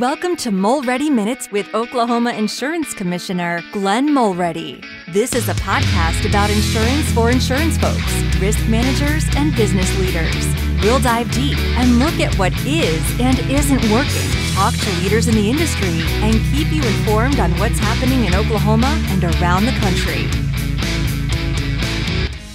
Welcome to Mulready Minutes with Oklahoma Insurance Commissioner Glenn Mulready. This is a podcast about insurance for insurance folks, risk managers, and business leaders. We'll dive deep and look at what is and isn't working, talk to leaders in the industry, and keep you informed on what's happening in Oklahoma and around the country.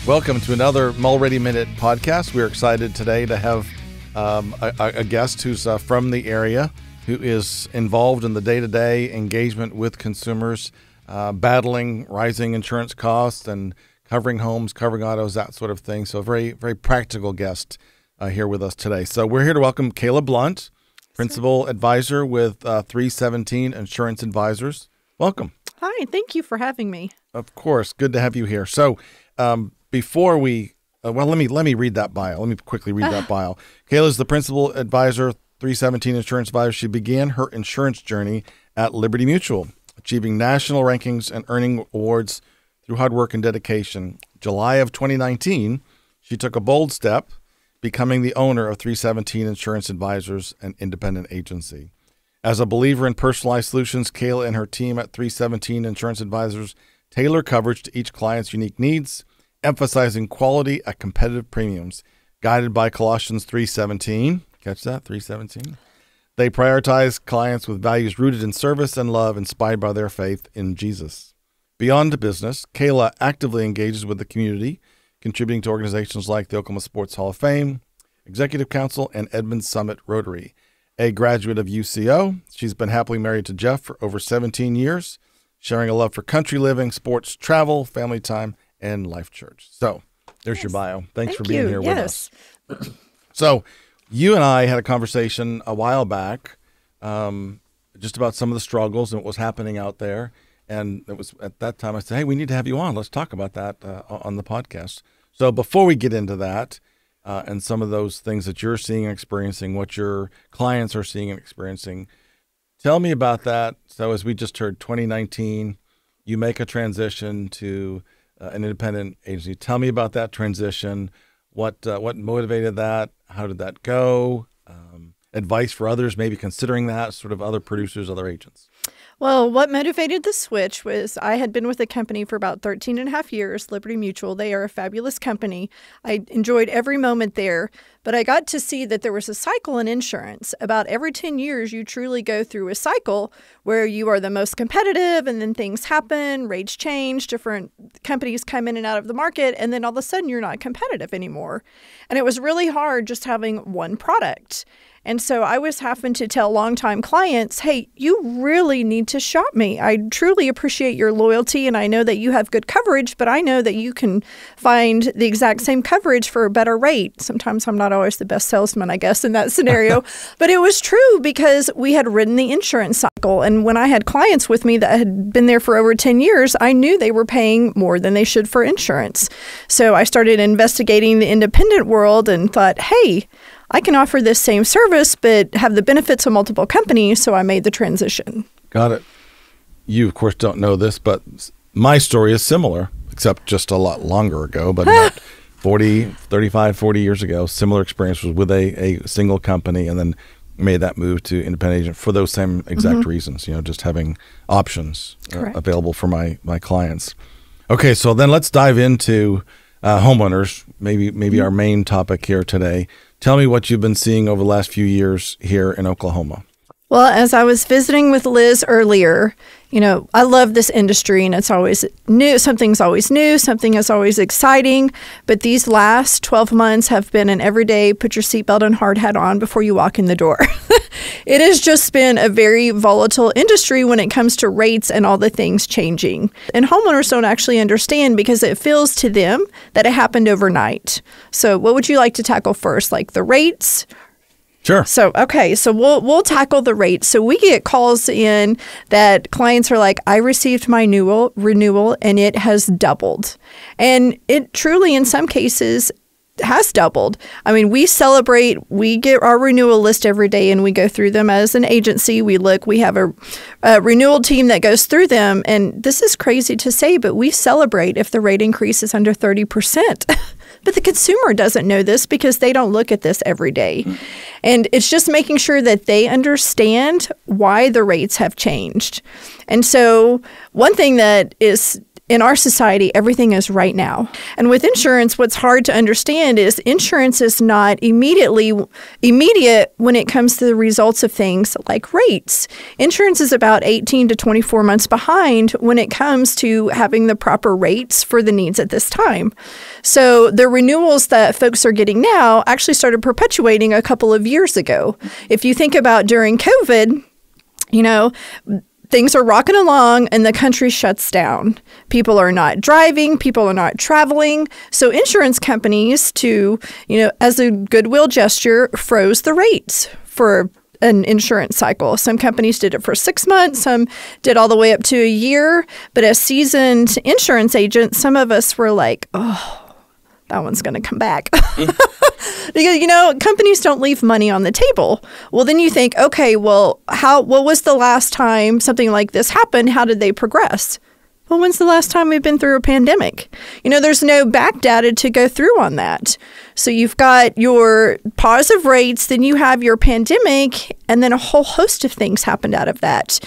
Welcome to another Mulready Minute podcast. We're excited today to have um, a, a, guest who's uh, from the area who is involved in the day to day engagement with consumers, uh, battling rising insurance costs and covering homes, covering autos, that sort of thing. So, a very, very practical guest uh, here with us today. So, we're here to welcome Kayla Blount, Principal Advisor with uh, 317 Insurance Advisors. Welcome. Hi, thank you for having me. Of course, good to have you here. So, um, before we uh, well, let me let me read that bio. Let me quickly read that bio. Kayla is the principal advisor 317 Insurance Advisor, she began her insurance journey at Liberty Mutual, achieving national rankings and earning awards through hard work and dedication. July of 2019, she took a bold step, becoming the owner of 317 Insurance Advisors, an independent agency. As a believer in personalized solutions, Kayla and her team at 317 Insurance Advisors tailor coverage to each client's unique needs, emphasizing quality at competitive premiums. Guided by Colossians 3:17, Catch that? 317. They prioritize clients with values rooted in service and love, inspired by their faith in Jesus. Beyond business, Kayla actively engages with the community, contributing to organizations like the Oklahoma Sports Hall of Fame, Executive Council, and Edmond Summit Rotary. A graduate of UCO, she's been happily married to Jeff for over 17 years, sharing a love for country living, sports, travel, family time, and life church. So there's yes. your bio. Thanks Thank for being you. here yes. with us. so, you and I had a conversation a while back um, just about some of the struggles and what was happening out there. And it was at that time I said, hey, we need to have you on. Let's talk about that uh, on the podcast. So before we get into that uh, and some of those things that you're seeing and experiencing, what your clients are seeing and experiencing, tell me about that. So as we just heard, 2019, you make a transition to uh, an independent agency. Tell me about that transition. What uh, what motivated that? How did that go? Um, advice for others, maybe considering that, sort of other producers, other agents. Well, what motivated the switch was I had been with the company for about 13 and a half years, Liberty Mutual. They are a fabulous company. I enjoyed every moment there, but I got to see that there was a cycle in insurance. About every 10 years, you truly go through a cycle where you are the most competitive and then things happen, rates change, different companies come in and out of the market, and then all of a sudden you're not competitive anymore. And it was really hard just having one product. And so I was having to tell longtime clients, hey, you really need to shop me. I truly appreciate your loyalty and I know that you have good coverage, but I know that you can find the exact same coverage for a better rate. Sometimes I'm not always the best salesman, I guess, in that scenario. but it was true because we had ridden the insurance cycle. And when I had clients with me that had been there for over 10 years, I knew they were paying more than they should for insurance. So I started investigating the independent world and thought, hey, I can offer this same service, but have the benefits of multiple companies. So I made the transition. Got it. You, of course, don't know this, but my story is similar, except just a lot longer ago, but about 40, 35, 40 years ago. Similar experience was with a, a single company and then made that move to independent agent for those same exact mm-hmm. reasons, you know, just having options uh, available for my, my clients. Okay, so then let's dive into uh, homeowners, maybe maybe mm-hmm. our main topic here today. Tell me what you've been seeing over the last few years here in Oklahoma. Well, as I was visiting with Liz earlier, you know, I love this industry and it's always new. Something's always new, something is always exciting. But these last 12 months have been an everyday put your seatbelt and hard hat on before you walk in the door. it has just been a very volatile industry when it comes to rates and all the things changing. And homeowners don't actually understand because it feels to them that it happened overnight. So, what would you like to tackle first? Like the rates? Sure. So okay, so we'll we'll tackle the rates. So we get calls in that clients are like, I received my renewal renewal and it has doubled, and it truly in some cases has doubled. I mean, we celebrate, we get our renewal list every day and we go through them as an agency. We look, we have a, a, renewal team that goes through them. And this is crazy to say, but we celebrate if the rate increase is under 30%. But the consumer doesn't know this because they don't look at this every day. And it's just making sure that they understand why the rates have changed. And so, one thing that is in our society, everything is right now. And with insurance, what's hard to understand is insurance is not immediately immediate when it comes to the results of things like rates. Insurance is about 18 to 24 months behind when it comes to having the proper rates for the needs at this time. So the renewals that folks are getting now actually started perpetuating a couple of years ago. If you think about during COVID, you know, things are rocking along and the country shuts down. People are not driving, people are not traveling. So insurance companies to, you know, as a goodwill gesture froze the rates for an insurance cycle. Some companies did it for 6 months, some did all the way up to a year, but as seasoned insurance agents, some of us were like, "Oh, that one's going to come back. because you know, companies don't leave money on the table. Well, then you think, okay, well, how what was the last time something like this happened? How did they progress? Well, when's the last time we've been through a pandemic? You know, there's no back data to go through on that. So you've got your positive rates, then you have your pandemic, and then a whole host of things happened out of that.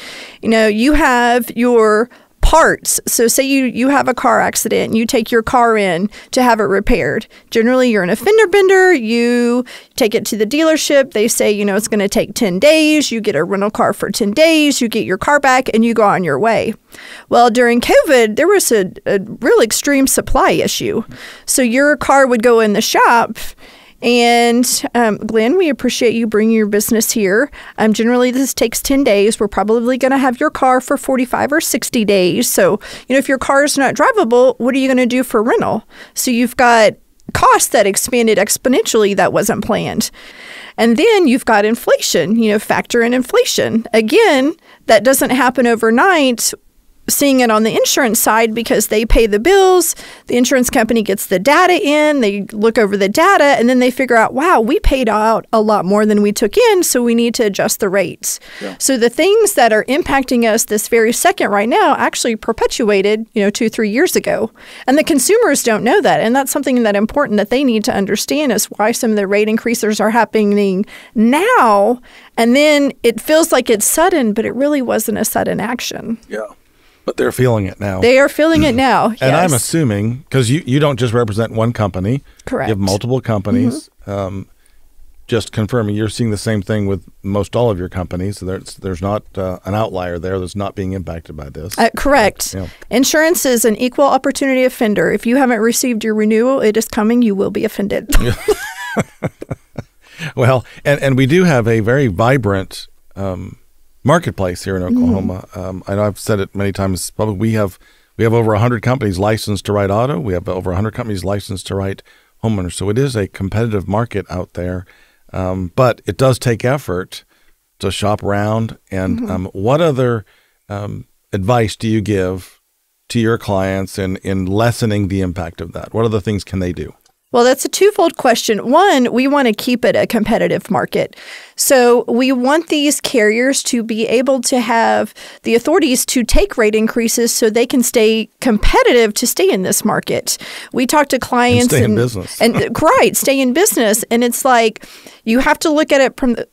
You know, you have your parts. So say you you have a car accident, and you take your car in to have it repaired. Generally you're in a fender bender, you take it to the dealership, they say, you know, it's going to take 10 days, you get a rental car for 10 days, you get your car back and you go on your way. Well, during COVID, there was a, a real extreme supply issue. So your car would go in the shop and um, Glenn, we appreciate you bringing your business here. Um, generally, this takes 10 days. We're probably going to have your car for 45 or 60 days. So, you know, if your car is not drivable, what are you going to do for rental? So you've got costs that expanded exponentially that wasn't planned. And then you've got inflation, you know, factor in inflation. Again, that doesn't happen overnight seeing it on the insurance side because they pay the bills, the insurance company gets the data in, they look over the data, and then they figure out, wow, we paid out a lot more than we took in, so we need to adjust the rates. Yeah. So the things that are impacting us this very second right now actually perpetuated, you know, two, three years ago. And the consumers don't know that. And that's something that important that they need to understand is why some of the rate increases are happening now. And then it feels like it's sudden, but it really wasn't a sudden action. Yeah. But they're feeling it now. They are feeling it now. and. I'm assuming because you, you don't just represent one company. Correct. You have multiple companies. Mm-hmm. Um, just confirming, you're seeing the same thing with most all of your companies. So There's there's not uh, an outlier there that's not being impacted by this. Uh, correct. Yeah. Insurance is an equal opportunity offender. If you haven't received your renewal, it is coming. You will be offended. well, and and we do have a very vibrant. Um, marketplace here in mm-hmm. Oklahoma. Mm. Um, I know I've said it many times. Public, we have we have over hundred companies licensed to write auto. We have over hundred companies licensed to write homeowners. So it is a competitive market out there, um, but it does take effort to shop around. And mm-hmm. um, what other um, advice do you give to your clients in in lessening the impact of that? What other things can they do? Well, that's a twofold question. One, we want to keep it a competitive market. So we want these carriers to be able to have the authorities to take rate increases so they can stay competitive to stay in this market. We talk to clients and stay and, in business. and uh, right, stay in business. And it's like you have to look at it from the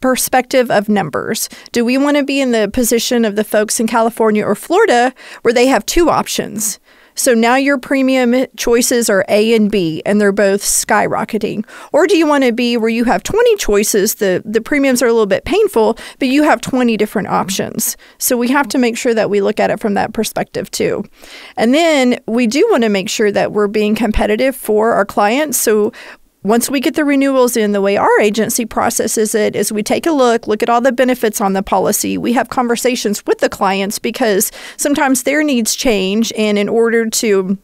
perspective of numbers. Do we want to be in the position of the folks in California or Florida where they have two options? So now your premium choices are A and B, and they're both skyrocketing. Or do you want to be where you have 20 choices? The, the premiums are a little bit painful, but you have 20 different options. So we have to make sure that we look at it from that perspective too. And then we do want to make sure that we're being competitive for our clients. So once we get the renewals in, the way our agency processes it is we take a look, look at all the benefits on the policy. We have conversations with the clients because sometimes their needs change. And in order to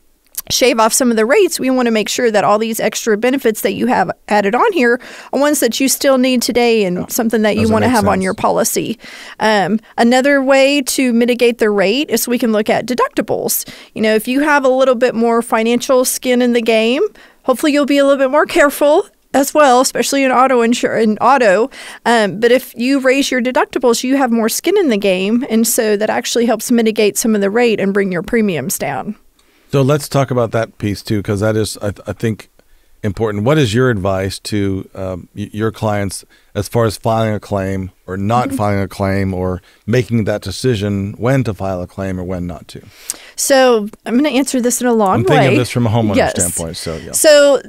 shave off some of the rates, we want to make sure that all these extra benefits that you have added on here are ones that you still need today and something that you want to have sense. on your policy. Um, another way to mitigate the rate is we can look at deductibles. You know, if you have a little bit more financial skin in the game, Hopefully, you'll be a little bit more careful as well, especially in auto insurance. In auto, um, but if you raise your deductibles, you have more skin in the game, and so that actually helps mitigate some of the rate and bring your premiums down. So let's talk about that piece too, because that is, I, th- I think, important. What is your advice to um, your clients as far as filing a claim or not Mm-hmm. filing a claim or making that decision when to file a claim or when not to? So I'm going to answer this in a long I'm way. thinking of this from a homeowner Yes. standpoint. So yeah, So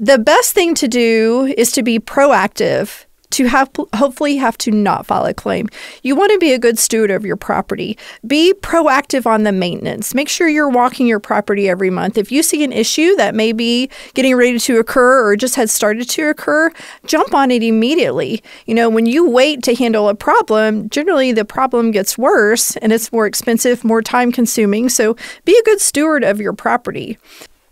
the best thing to do is to be proactive. To have hopefully have to not file a claim. You want to be a good steward of your property. Be proactive on the maintenance. Make sure you're walking your property every month. If you see an issue that may be getting ready to occur or just has started to occur, jump on it immediately. You know, when you wait to handle a problem, generally the problem gets worse and it's more expensive, more time consuming. So be a good steward of your property.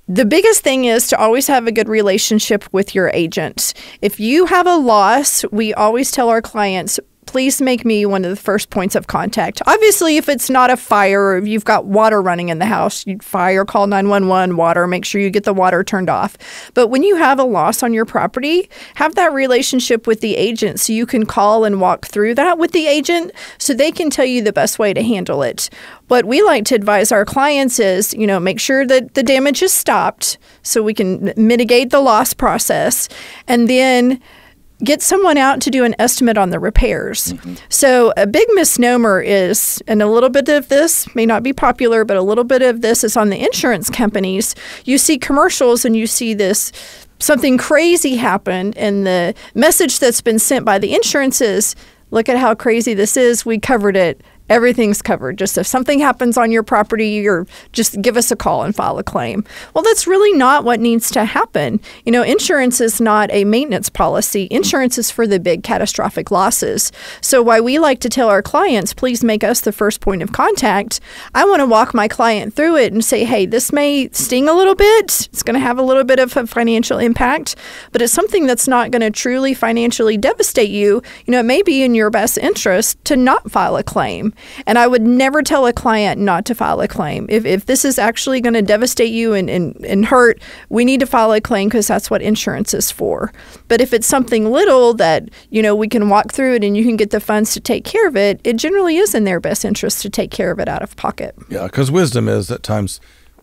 The biggest thing is to always have a good relationship with your agent. If you have a loss, we always tell our clients, please make me one of the first points of contact. Obviously, if it's not a fire or if you've got water running in the house, you fire, call 911, water, make sure you get the water turned off. But when you have a loss on your property, have that relationship with the agent so you can call and walk through that with the agent so they can tell you the best way to handle it. What we like to advise our clients is, you know, make sure that the damage is stopped so we can mitigate the loss process and then get someone out to do an estimate on the repairs. So, a big misnomer is, and a little bit of this may not be popular, but a little bit of this is on the insurance companies. You see commercials and you see this something crazy happened, and the message that's been sent by the insurance is, look at how crazy this is. We covered it. Everything's covered. Just if something happens on your property, you're just give us a call and file a claim. Well, that's really not what needs to happen. You know, insurance is not a maintenance policy. Insurance is for the big catastrophic losses. So, why we like to tell our clients, please make us the first point of contact. I want to walk my client through it and say, hey, this may sting a little bit. It's going to have a little bit of a financial impact, but it's something that's not going to truly financially devastate you. You know, it may be in your best interest to not file a claim. And I would never tell a client not to file a claim. If, if this is actually going to devastate you and, and, and hurt, we need to file a claim because that's what insurance is for. But if it's something little that, you know, we can walk through it and you can get the funds to take care of it, it generally is in their best interest to take care of it out of pocket. yeah, because wisdom is at times.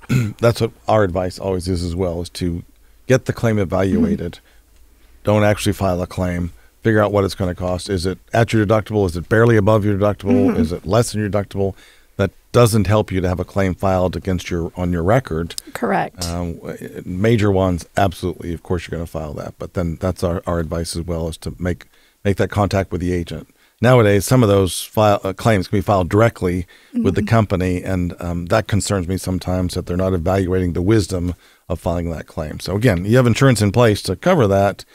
that's what our advice always is as well: is to get the claim evaluated. Mm-hmm. Don't actually file a claim. Figure out what it's going to cost. Is it at your deductible? Is it barely above your deductible? Is it less than your deductible? That doesn't help you to have a claim filed against your on your record. Correct. Um, major ones, absolutely, of course, you're going to file that. But then that's our, our advice as well is to make make that contact with the agent. Nowadays, some of those file, uh, claims can be filed directly with the company, and um, that concerns me sometimes that they're not evaluating the wisdom of filing that claim. So again, you have insurance in place to cover that,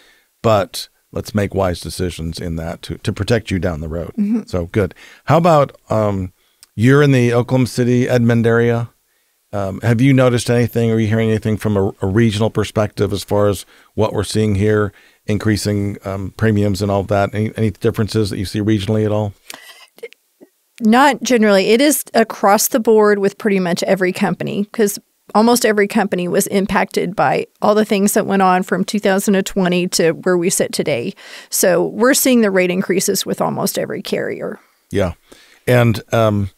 but let's make wise decisions in that to, to protect you down the road. So good. How about um, you're in the Oklahoma City, Edmond area? Um, have you noticed anything? Are you hearing anything from a, a regional perspective as far as what we're seeing here, increasing um, premiums and all that? Any, any differences that you see regionally at all? Not generally. It is across the board with pretty much every company because almost every company was impacted by all the things that went on from 2020 to where we sit today. So we're seeing the rate increases with almost every carrier. Yeah, and um,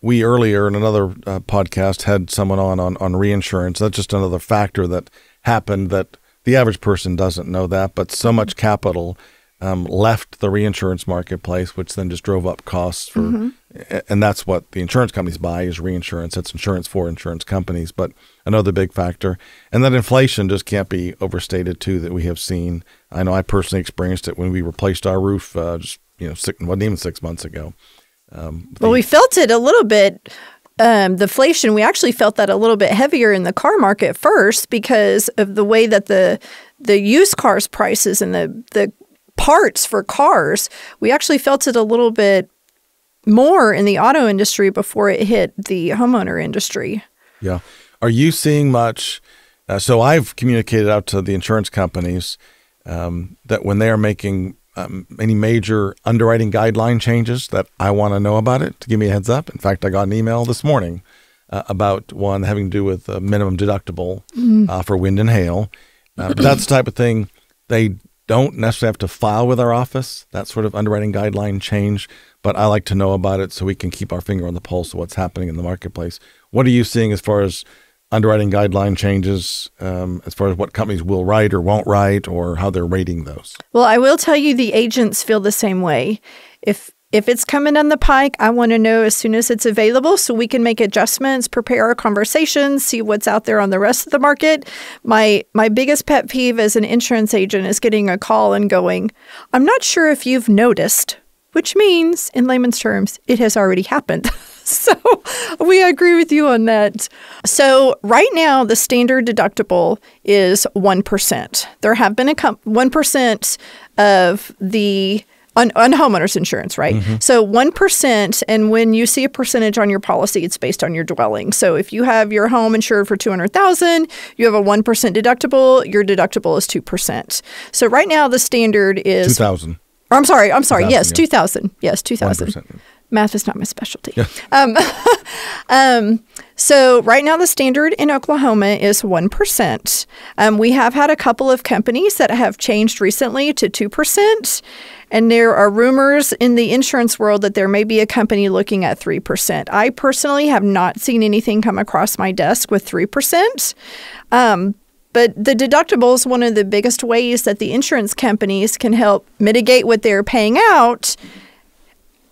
we earlier in another uh, podcast had someone on, on on reinsurance. That's just another factor that happened that the average person doesn't know that, but so much capital um, left the reinsurance marketplace, which then just drove up costs for, a- and that's what the insurance companies buy is reinsurance. It's insurance for insurance companies, but another big factor, and that inflation just can't be overstated too. That we have seen. I know I personally experienced it when we replaced our roof, uh, just you know, six, wasn't even six months ago. Um, Well, we felt it a little bit. Um, the inflation, we actually felt that a little bit heavier in the car market first because of the way that the the used cars prices and the the parts for cars. We actually felt it a little bit more in the auto industry before it hit the homeowner industry. Yeah. Are you seeing much? Uh, so I've communicated out to the insurance companies um, that when they are making um, any major underwriting guideline changes, that I want to know about it to give me a heads up. In fact, I got an email this morning uh, about one having to do with a minimum deductible uh, for wind and hail. Uh, but that's the type of thing they don't necessarily have to file with our office. That sort of underwriting guideline change, but I like to know about it so we can keep our finger on the pulse of what's happening in the marketplace. What are you seeing as far as underwriting guideline changes um, as far as what companies will write or won't write or how they're rating those? Well, I will tell you the agents feel the same way. If if it's coming on the pike, I want to know as soon as it's available so we can make adjustments, prepare our conversations, see what's out there on the rest of the market. My my biggest pet peeve as an insurance agent is getting a call and going, "I'm not sure if you've noticed," which means in layman's terms, it has already happened. so we agree with you on that. So right now, the standard deductible is 1%. There have been a com- 1% of the on, on homeowners insurance, right? Mm-hmm. So 1%, and when you see a percentage on your policy, it's based on your dwelling. So if you have your home insured for 200,000, you have a 1% deductible, your deductible is 2%. So right now the standard is 2000. I'm sorry, I'm sorry. Yes, yeah. 2000. Yes, 2000. 1% math is not my specialty. Yeah. Um, um, so right now the standard in Oklahoma is 1%. Um, we have had a couple of companies that have changed recently to 2%. And there are rumors in the insurance world that there may be a company looking at 3%. I personally have not seen anything come across my desk with 3%. Um, but the deductible is one of the biggest ways that the insurance companies can help mitigate what they're paying out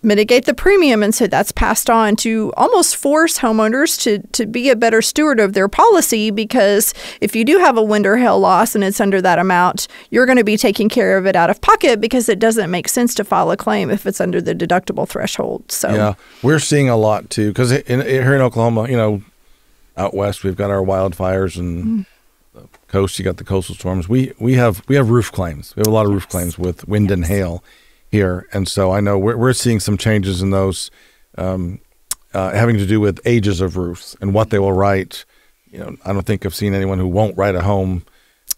mitigate the premium. And so that's passed on to almost force homeowners to, to be a better steward of their policy because if you do have a wind or hail loss and it's under that amount, you're going to be taking care of it out of pocket because it doesn't make sense to file a claim if it's under the deductible threshold. So, yeah, we're seeing a lot too because here in Oklahoma, you know, out west, we've got our wildfires and. Mm. Coast, you got the coastal storms. We we have we have roof claims. We have a lot of roof claims with wind yes. and hail here, and so I know we're we're seeing some changes in those, um, uh, having to do with ages of roofs and what they will write. You know, I don't think I've seen anyone who won't write a home.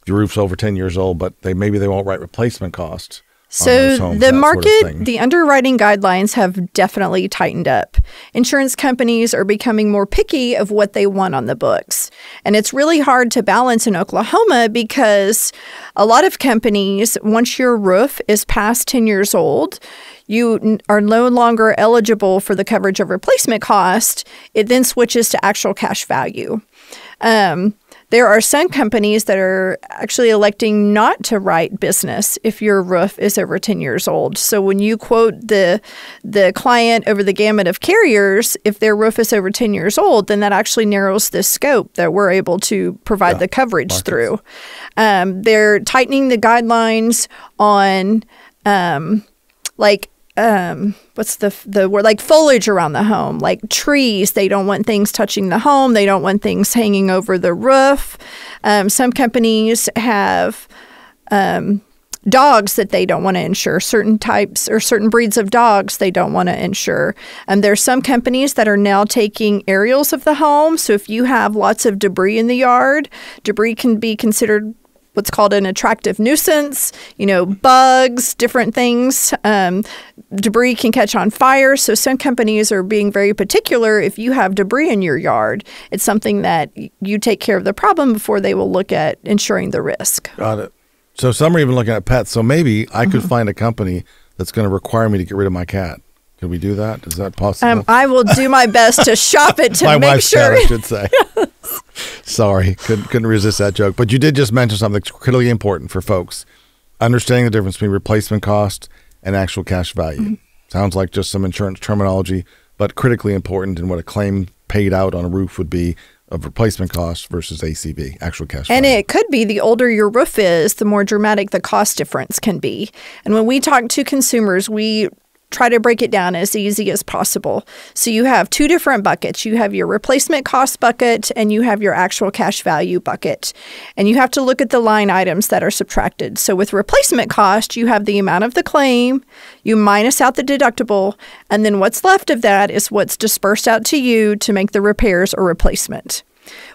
The roof's over ten years old, but they maybe they won't write replacement costs. So homes, the market, sort of the underwriting guidelines have definitely tightened up. Insurance companies are becoming more picky of what they want on the books. And it's really hard to balance in Oklahoma because a lot of companies, once your roof is past 10 years old, you are no longer eligible for the coverage of replacement cost. It then switches to actual cash value. Um, there are some companies that are actually electing not to write business if your roof is over 10 years old. So when you quote the the client over the gamut of carriers, if their roof is over 10 years old, then that actually narrows the scope that we're able to provide yeah, the coverage markets. through. Um, they're tightening the guidelines on um, like um what's the the word like foliage around the home like trees they don't want things touching the home they don't want things hanging over the roof. Um, some companies have um, dogs that they don't want to insure certain types or certain breeds of dogs they don't want to insure. And there's some companies that are now taking aerials of the home so if you have lots of debris in the yard debris can be considered what's called an attractive nuisance, you know, bugs, different things. Um, debris can catch on fire. So some companies are being very particular. If you have debris in your yard, it's something that you take care of the problem before they will look at insuring the risk. Got it. So some are even looking at pets. So maybe I could mm-hmm. find a company that's going to require me to get rid of my cat. Can we do that? Is that possible? Um, I will do my best to shop it to my make wife's sure. Cat, I should say. Sorry, couldn't couldn't resist that joke. But you did just mention something that's critically important for folks: understanding the difference between replacement cost and actual cash value. Mm-hmm. Sounds like just some insurance terminology, but critically important in what a claim paid out on a roof would be of replacement cost versus ACV, actual cash. And it could be the older your roof is, the more dramatic the cost difference can be. And when we talk to consumers, we try to break it down as easy as possible. So you have two different buckets. You have your replacement cost bucket and you have your actual cash value bucket. And you have to look at the line items that are subtracted. So with replacement cost, you have the amount of the claim, you minus out the deductible, and then what's left of that is what's dispersed out to you to make the repairs or replacement.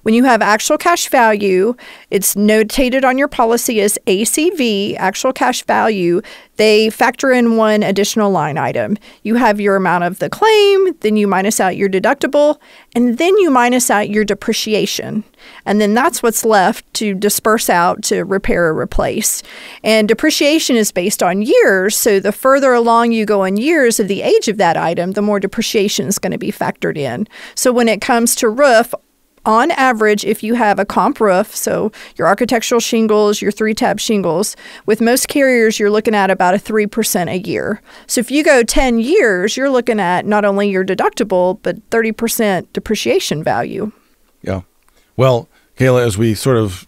When you have actual cash value, it's notated on your policy as ACV, actual cash value. They factor in one additional line item. You have your amount of the claim, then you minus out your deductible, and then you minus out your depreciation. And then that's what's left to disperse out to repair or replace. And depreciation is based on years. So the further along you go in years of the age of that item, the more depreciation is going to be factored in. So when it comes to roof, on average, if you have a comp roof, so your architectural shingles, your three tab shingles, with most carriers, you're looking at about a 3% a year. So if you go 10 years, you're looking at not only your deductible, but 30% depreciation value. Yeah. Well, Kayla, as we sort of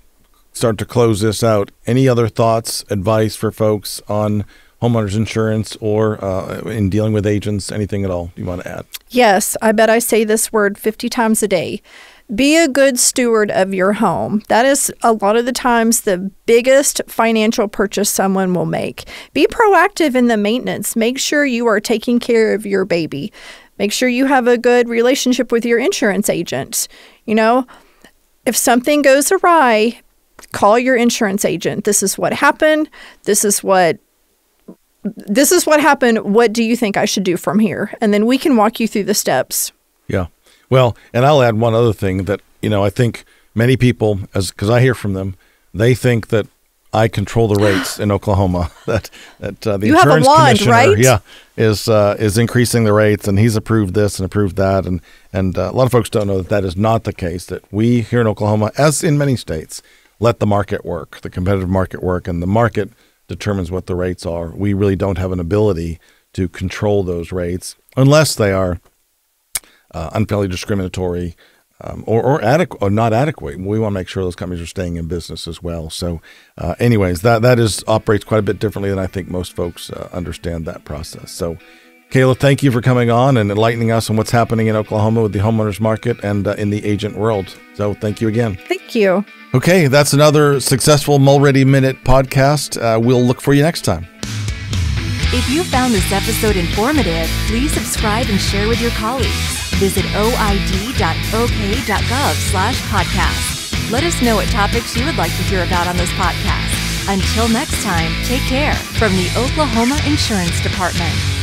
start to close this out, any other thoughts, advice for folks on homeowners insurance or uh, in dealing with agents, anything at all you want to add? Yes, I bet I say this word 50 times a day. Be a good steward of your home. That is a lot of the times the biggest financial purchase someone will make. Be proactive in the maintenance. Make sure you are taking care of your baby. Make sure you have a good relationship with your insurance agent. You know, if something goes awry, call your insurance agent. This is what happened. This is what this is what happened. What do you think I should do from here? And then we can walk you through the steps. Yeah. Well, and I'll add one other thing that, you know, I think many people, as because I hear from them, they think that I control the rates in Oklahoma. That that uh, the you insurance wand, commissioner, right? yeah, is uh, is increasing the rates, and he's approved this and approved that, and and uh, a lot of folks don't know that that is not the case. That we here in Oklahoma, as in many states, let the market work, the competitive market work, and the market determines what the rates are. We really don't have an ability to control those rates unless they are uh, unfairly discriminatory um, or, or, adequate or not adequate. We want to make sure those companies are staying in business as well. So, uh, anyways, that that is operates quite a bit differently than I think most folks uh, understand that process. So, Kayla, thank you for coming on and enlightening us on what's happening in Oklahoma with the homeowners market and uh, in the agent world. So, thank you again. Thank you. Okay, that's another successful Mulready Minute podcast. Uh, we'll look for you next time. If you found this episode informative, please subscribe and share with your colleagues. Visit oid.ok.gov slash podcast. Let us know what topics you would like to hear about on this podcast. Until next time, take care from the Oklahoma Insurance Department.